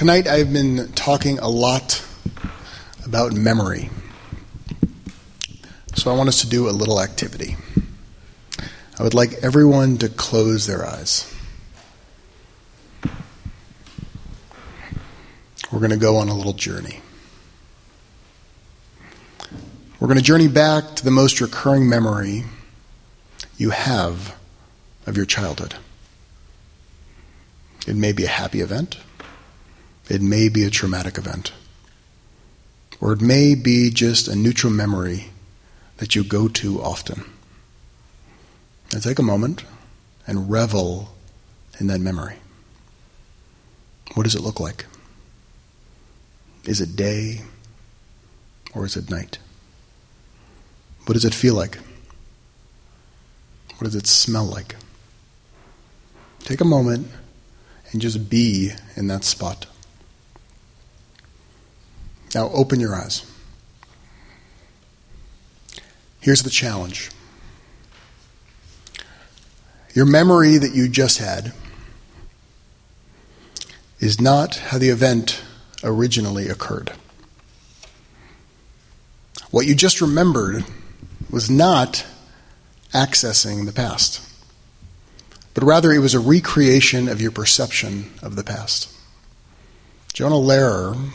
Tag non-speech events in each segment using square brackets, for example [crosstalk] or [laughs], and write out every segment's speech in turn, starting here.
Tonight I've been talking a lot about memory. So I want us to do a little activity. I would like everyone to close their eyes. We're going to go on a little journey. We're going to journey back to the most recurring memory you have of your childhood. It may be a happy event. It may be a traumatic event. Or it may be just a neutral memory that you go to often. Now take a moment and revel in that memory. What does it look like? Is it day or is it night? What does it feel like? What does it smell like? Take a moment and just be in that spot. Now open your eyes. Here's the challenge your memory that you just had is not how the event originally occurred. What you just remembered was not accessing the past, but rather it was a recreation of your perception of the past. Jonah Lehrer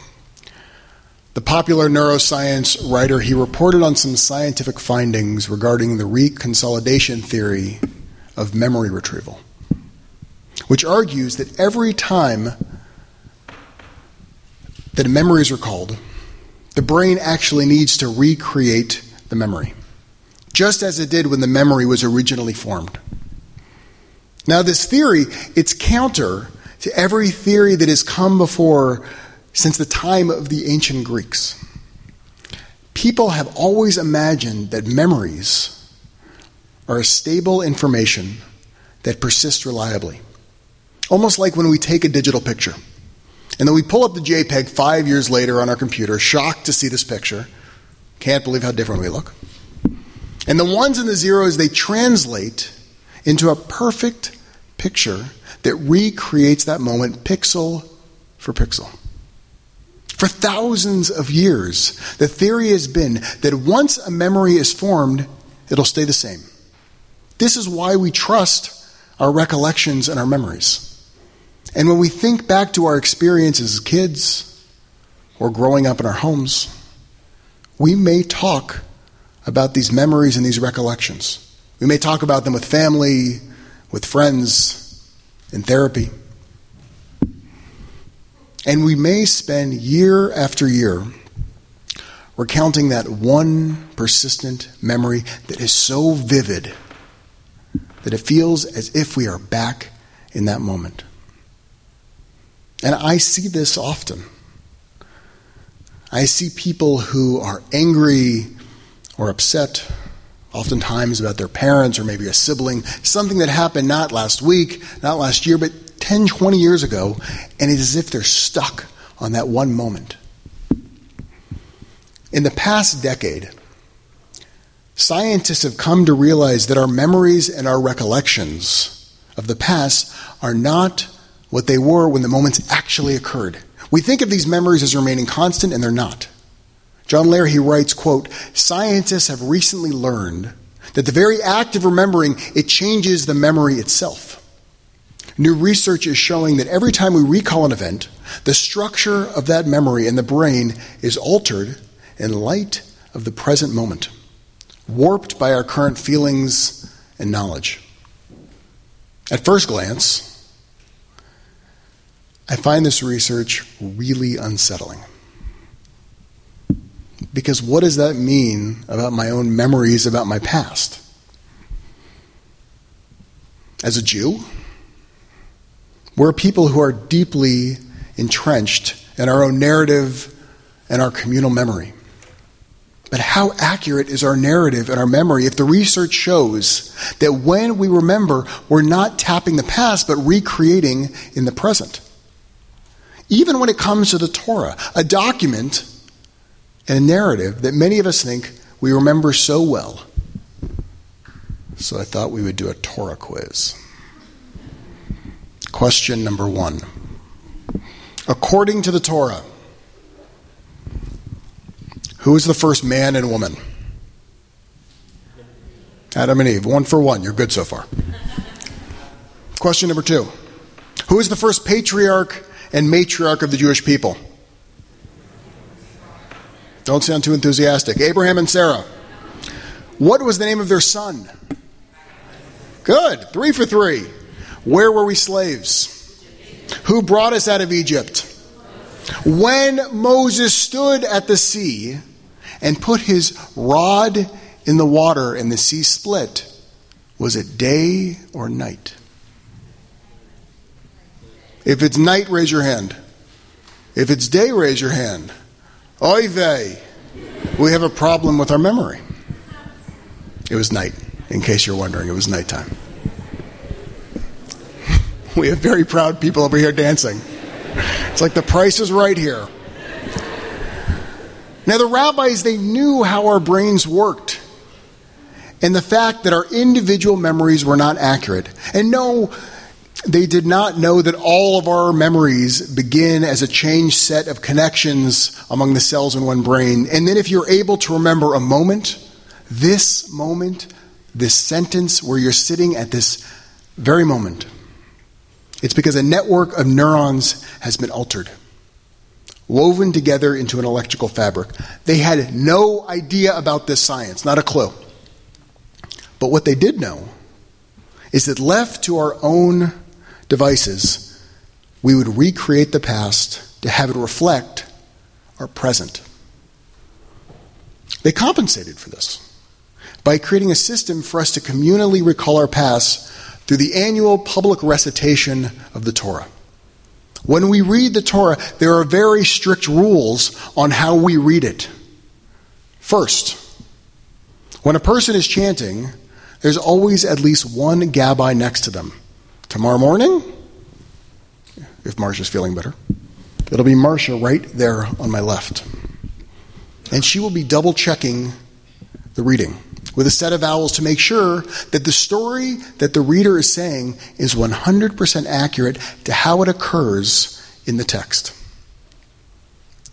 the popular neuroscience writer, he reported on some scientific findings regarding the reconsolidation theory of memory retrieval, which argues that every time that a memory is recalled, the brain actually needs to recreate the memory, just as it did when the memory was originally formed. Now, this theory, it's counter to every theory that has come before since the time of the ancient Greeks. People have always imagined that memories are a stable information that persists reliably. Almost like when we take a digital picture. And then we pull up the JPEG five years later on our computer, shocked to see this picture. Can't believe how different we look. And the ones and the zeros, they translate into a perfect picture that recreates that moment pixel for pixel. For thousands of years, the theory has been that once a memory is formed, it'll stay the same. This is why we trust our recollections and our memories. And when we think back to our experiences as kids or growing up in our homes, we may talk about these memories and these recollections. We may talk about them with family, with friends, in therapy. And we may spend year after year recounting that one persistent memory that is so vivid that it feels as if we are back in that moment. And I see this often. I see people who are angry or upset, oftentimes about their parents or maybe a sibling, something that happened not last week, not last year, but 10, 20 years ago, and it's as if they're stuck on that one moment. In the past decade, scientists have come to realize that our memories and our recollections of the past are not what they were when the moments actually occurred. We think of these memories as remaining constant, and they're not. John he writes, quote, Scientists have recently learned that the very act of remembering, it changes the memory itself. New research is showing that every time we recall an event, the structure of that memory in the brain is altered in light of the present moment, warped by our current feelings and knowledge. At first glance, I find this research really unsettling. Because what does that mean about my own memories about my past? As a Jew, we're people who are deeply entrenched in our own narrative and our communal memory. But how accurate is our narrative and our memory if the research shows that when we remember, we're not tapping the past, but recreating in the present? Even when it comes to the Torah, a document and a narrative that many of us think we remember so well. So I thought we would do a Torah quiz. Question number one According to the Torah, who is the first man and woman? Adam and Eve. One for one. You're good so far. Question number two Who is the first patriarch and matriarch of the Jewish people? Don't sound too enthusiastic. Abraham and Sarah. What was the name of their son? Good. Three for three. Where were we slaves? Who brought us out of Egypt? When Moses stood at the sea and put his rod in the water and the sea split, was it day or night? If it's night, raise your hand. If it's day, raise your hand. Oy vey. We have a problem with our memory. It was night, in case you're wondering. It was nighttime. [laughs] We have very proud people over here dancing. It's like the price is right here. Now, the rabbis, they knew how our brains worked and the fact that our individual memories were not accurate. And no, they did not know that all of our memories begin as a changed set of connections among the cells in one brain. And then, if you're able to remember a moment, this moment, this sentence where you're sitting at this very moment, it's because a network of neurons has been altered, woven together into an electrical fabric. They had no idea about this science, not a clue. But what they did know is that left to our own devices, we would recreate the past to have it reflect our present. They compensated for this by creating a system for us to communally recall our past through the annual public recitation of the Torah. When we read the Torah, there are very strict rules on how we read it. First, when a person is chanting, there's always at least one gabbai next to them. Tomorrow morning, if Marcia's feeling better, it'll be Marcia right there on my left. And she will be double checking the reading with a set of vowels to make sure that the story that the reader is saying is 100% accurate to how it occurs in the text.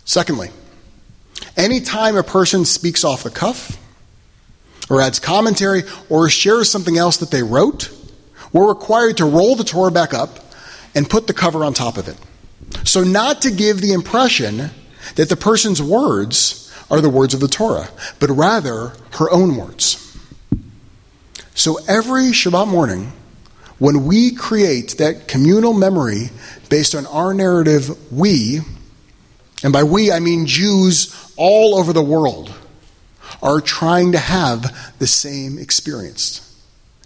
Secondly, anytime a person speaks off the cuff, or adds commentary, or shares something else that they wrote, we're required to roll the Torah back up and put the cover on top of it. So, not to give the impression that the person's words are the words of the Torah, but rather her own words. So every Shabbat morning, when we create that communal memory based on our narrative, we, and by we I mean Jews all over the world, are trying to have the same experience.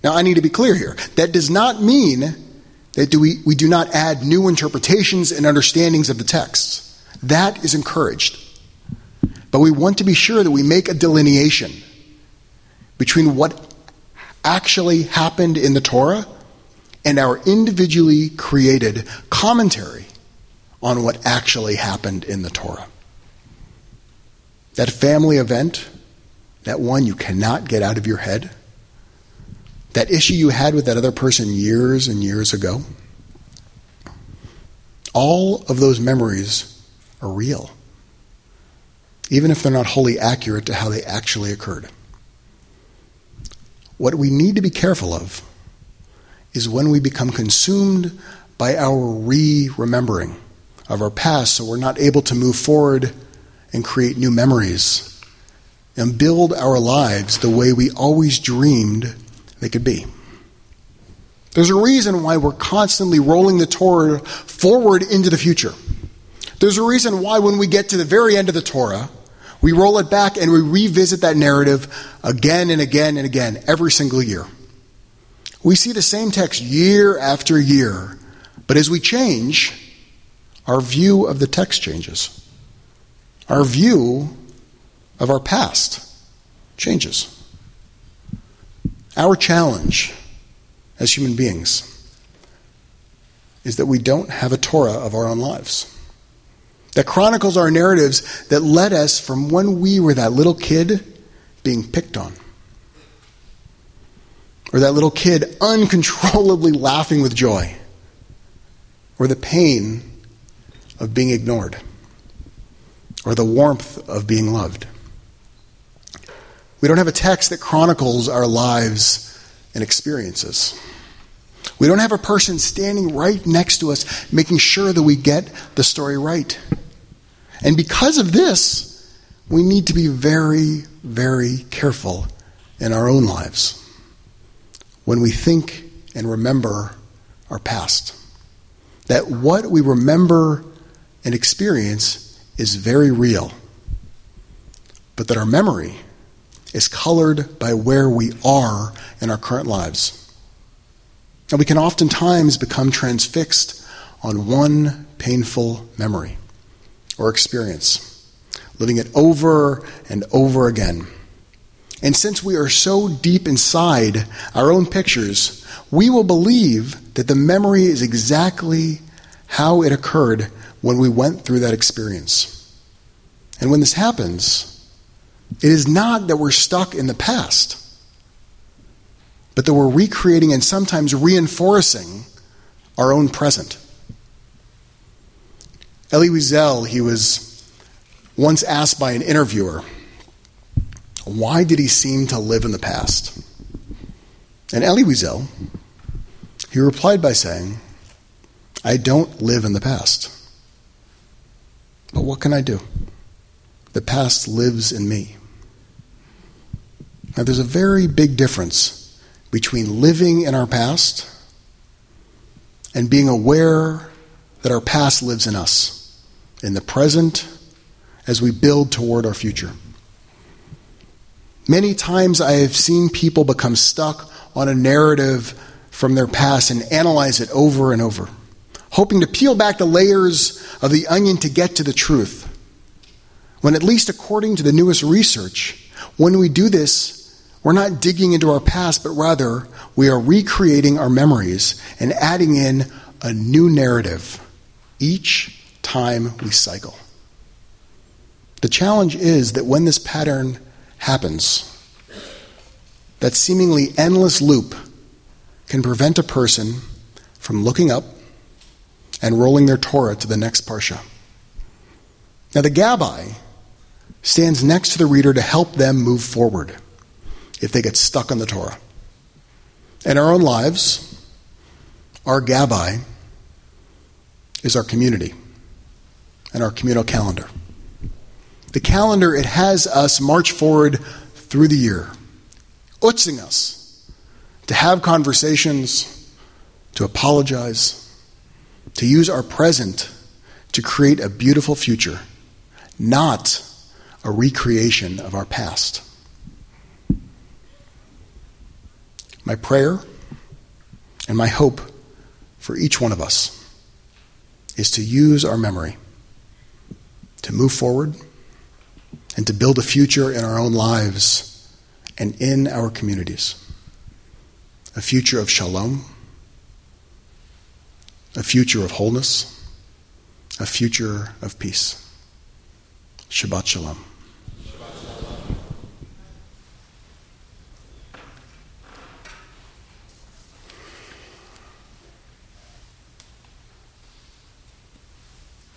Now, I need to be clear here. That does not mean that we, we do not add new interpretations and understandings of the text. That is encouraged. But we want to be sure that we make a delineation between what actually happened in the Torah and our individually created commentary on what actually happened in the Torah. That family event, that one you cannot get out of your head, that issue you had with that other person years and years ago, all of those memories are real even if they're not wholly accurate to how they actually occurred. What we need to be careful of is when we become consumed by our re remembering of our past so we're not able to move forward and create new memories and build our lives the way we always dreamed they could be. There's a reason why we're constantly rolling the Torah forward into the future. There's a reason why, when we get to the very end of the Torah, we roll it back and we revisit that narrative again and again and again every single year. We see the same text year after year, but as we change, our view of the text changes. Our view of our past changes. Our challenge as human beings is that we don't have a Torah of our own lives that chronicles our narratives that led us from when we were that little kid being picked on. Or that little kid uncontrollably [laughs] laughing with joy. Or the pain of being ignored or the warmth of being loved. We don't have a text that chronicles our lives and experiences. We don't have a person standing right next to us making sure that we get the story right. And because of this, we need to be very, very careful in our own lives when we think and remember our past. That what we remember and experience is very real, but that our memory is colored by where we are in our current lives. And we can oftentimes become transfixed on one painful memory or experience, living it over and over again. And since we are so deep inside our own pictures, we will believe that the memory is exactly how it occurred when we went through that experience. And when this happens, it is not that we're stuck in the past, but that we're recreating and sometimes reinforcing our own present. Elie Wiesel, he was once asked by an interviewer, why did he seem to live in the past? And Elie Wiesel, he replied by saying, I don't live in the past. But what can I do? The past lives in me. Now, there's a very big difference between living in our past and being aware that our past lives in us in the present as we build toward our future. Many times I have seen people become stuck on a narrative from their past and analyze it over and over, hoping to peel back the layers of the onion to get to the truth. When, at least according to the newest research, when we do this, we're not digging into our past, but rather we are recreating our memories and adding in a new narrative each time we cycle. The challenge is that when this pattern happens, that seemingly endless loop can prevent a person from looking up and rolling their Torah to the next Parsha. Now, the Gabbai stands next to the reader to help them move forward if they get stuck on the Torah. In our own lives, our Gabbai is our community and our communal calendar. The calendar, it has us march forward through the year, utzing us to have conversations, to apologize, to use our present to create a beautiful future, not a recreation of our past. My prayer and my hope for each one of us is to use our memory to move forward and to build a future in our own lives and in our communities. A future of shalom, a future of wholeness, a future of peace. Shabbat Shalom.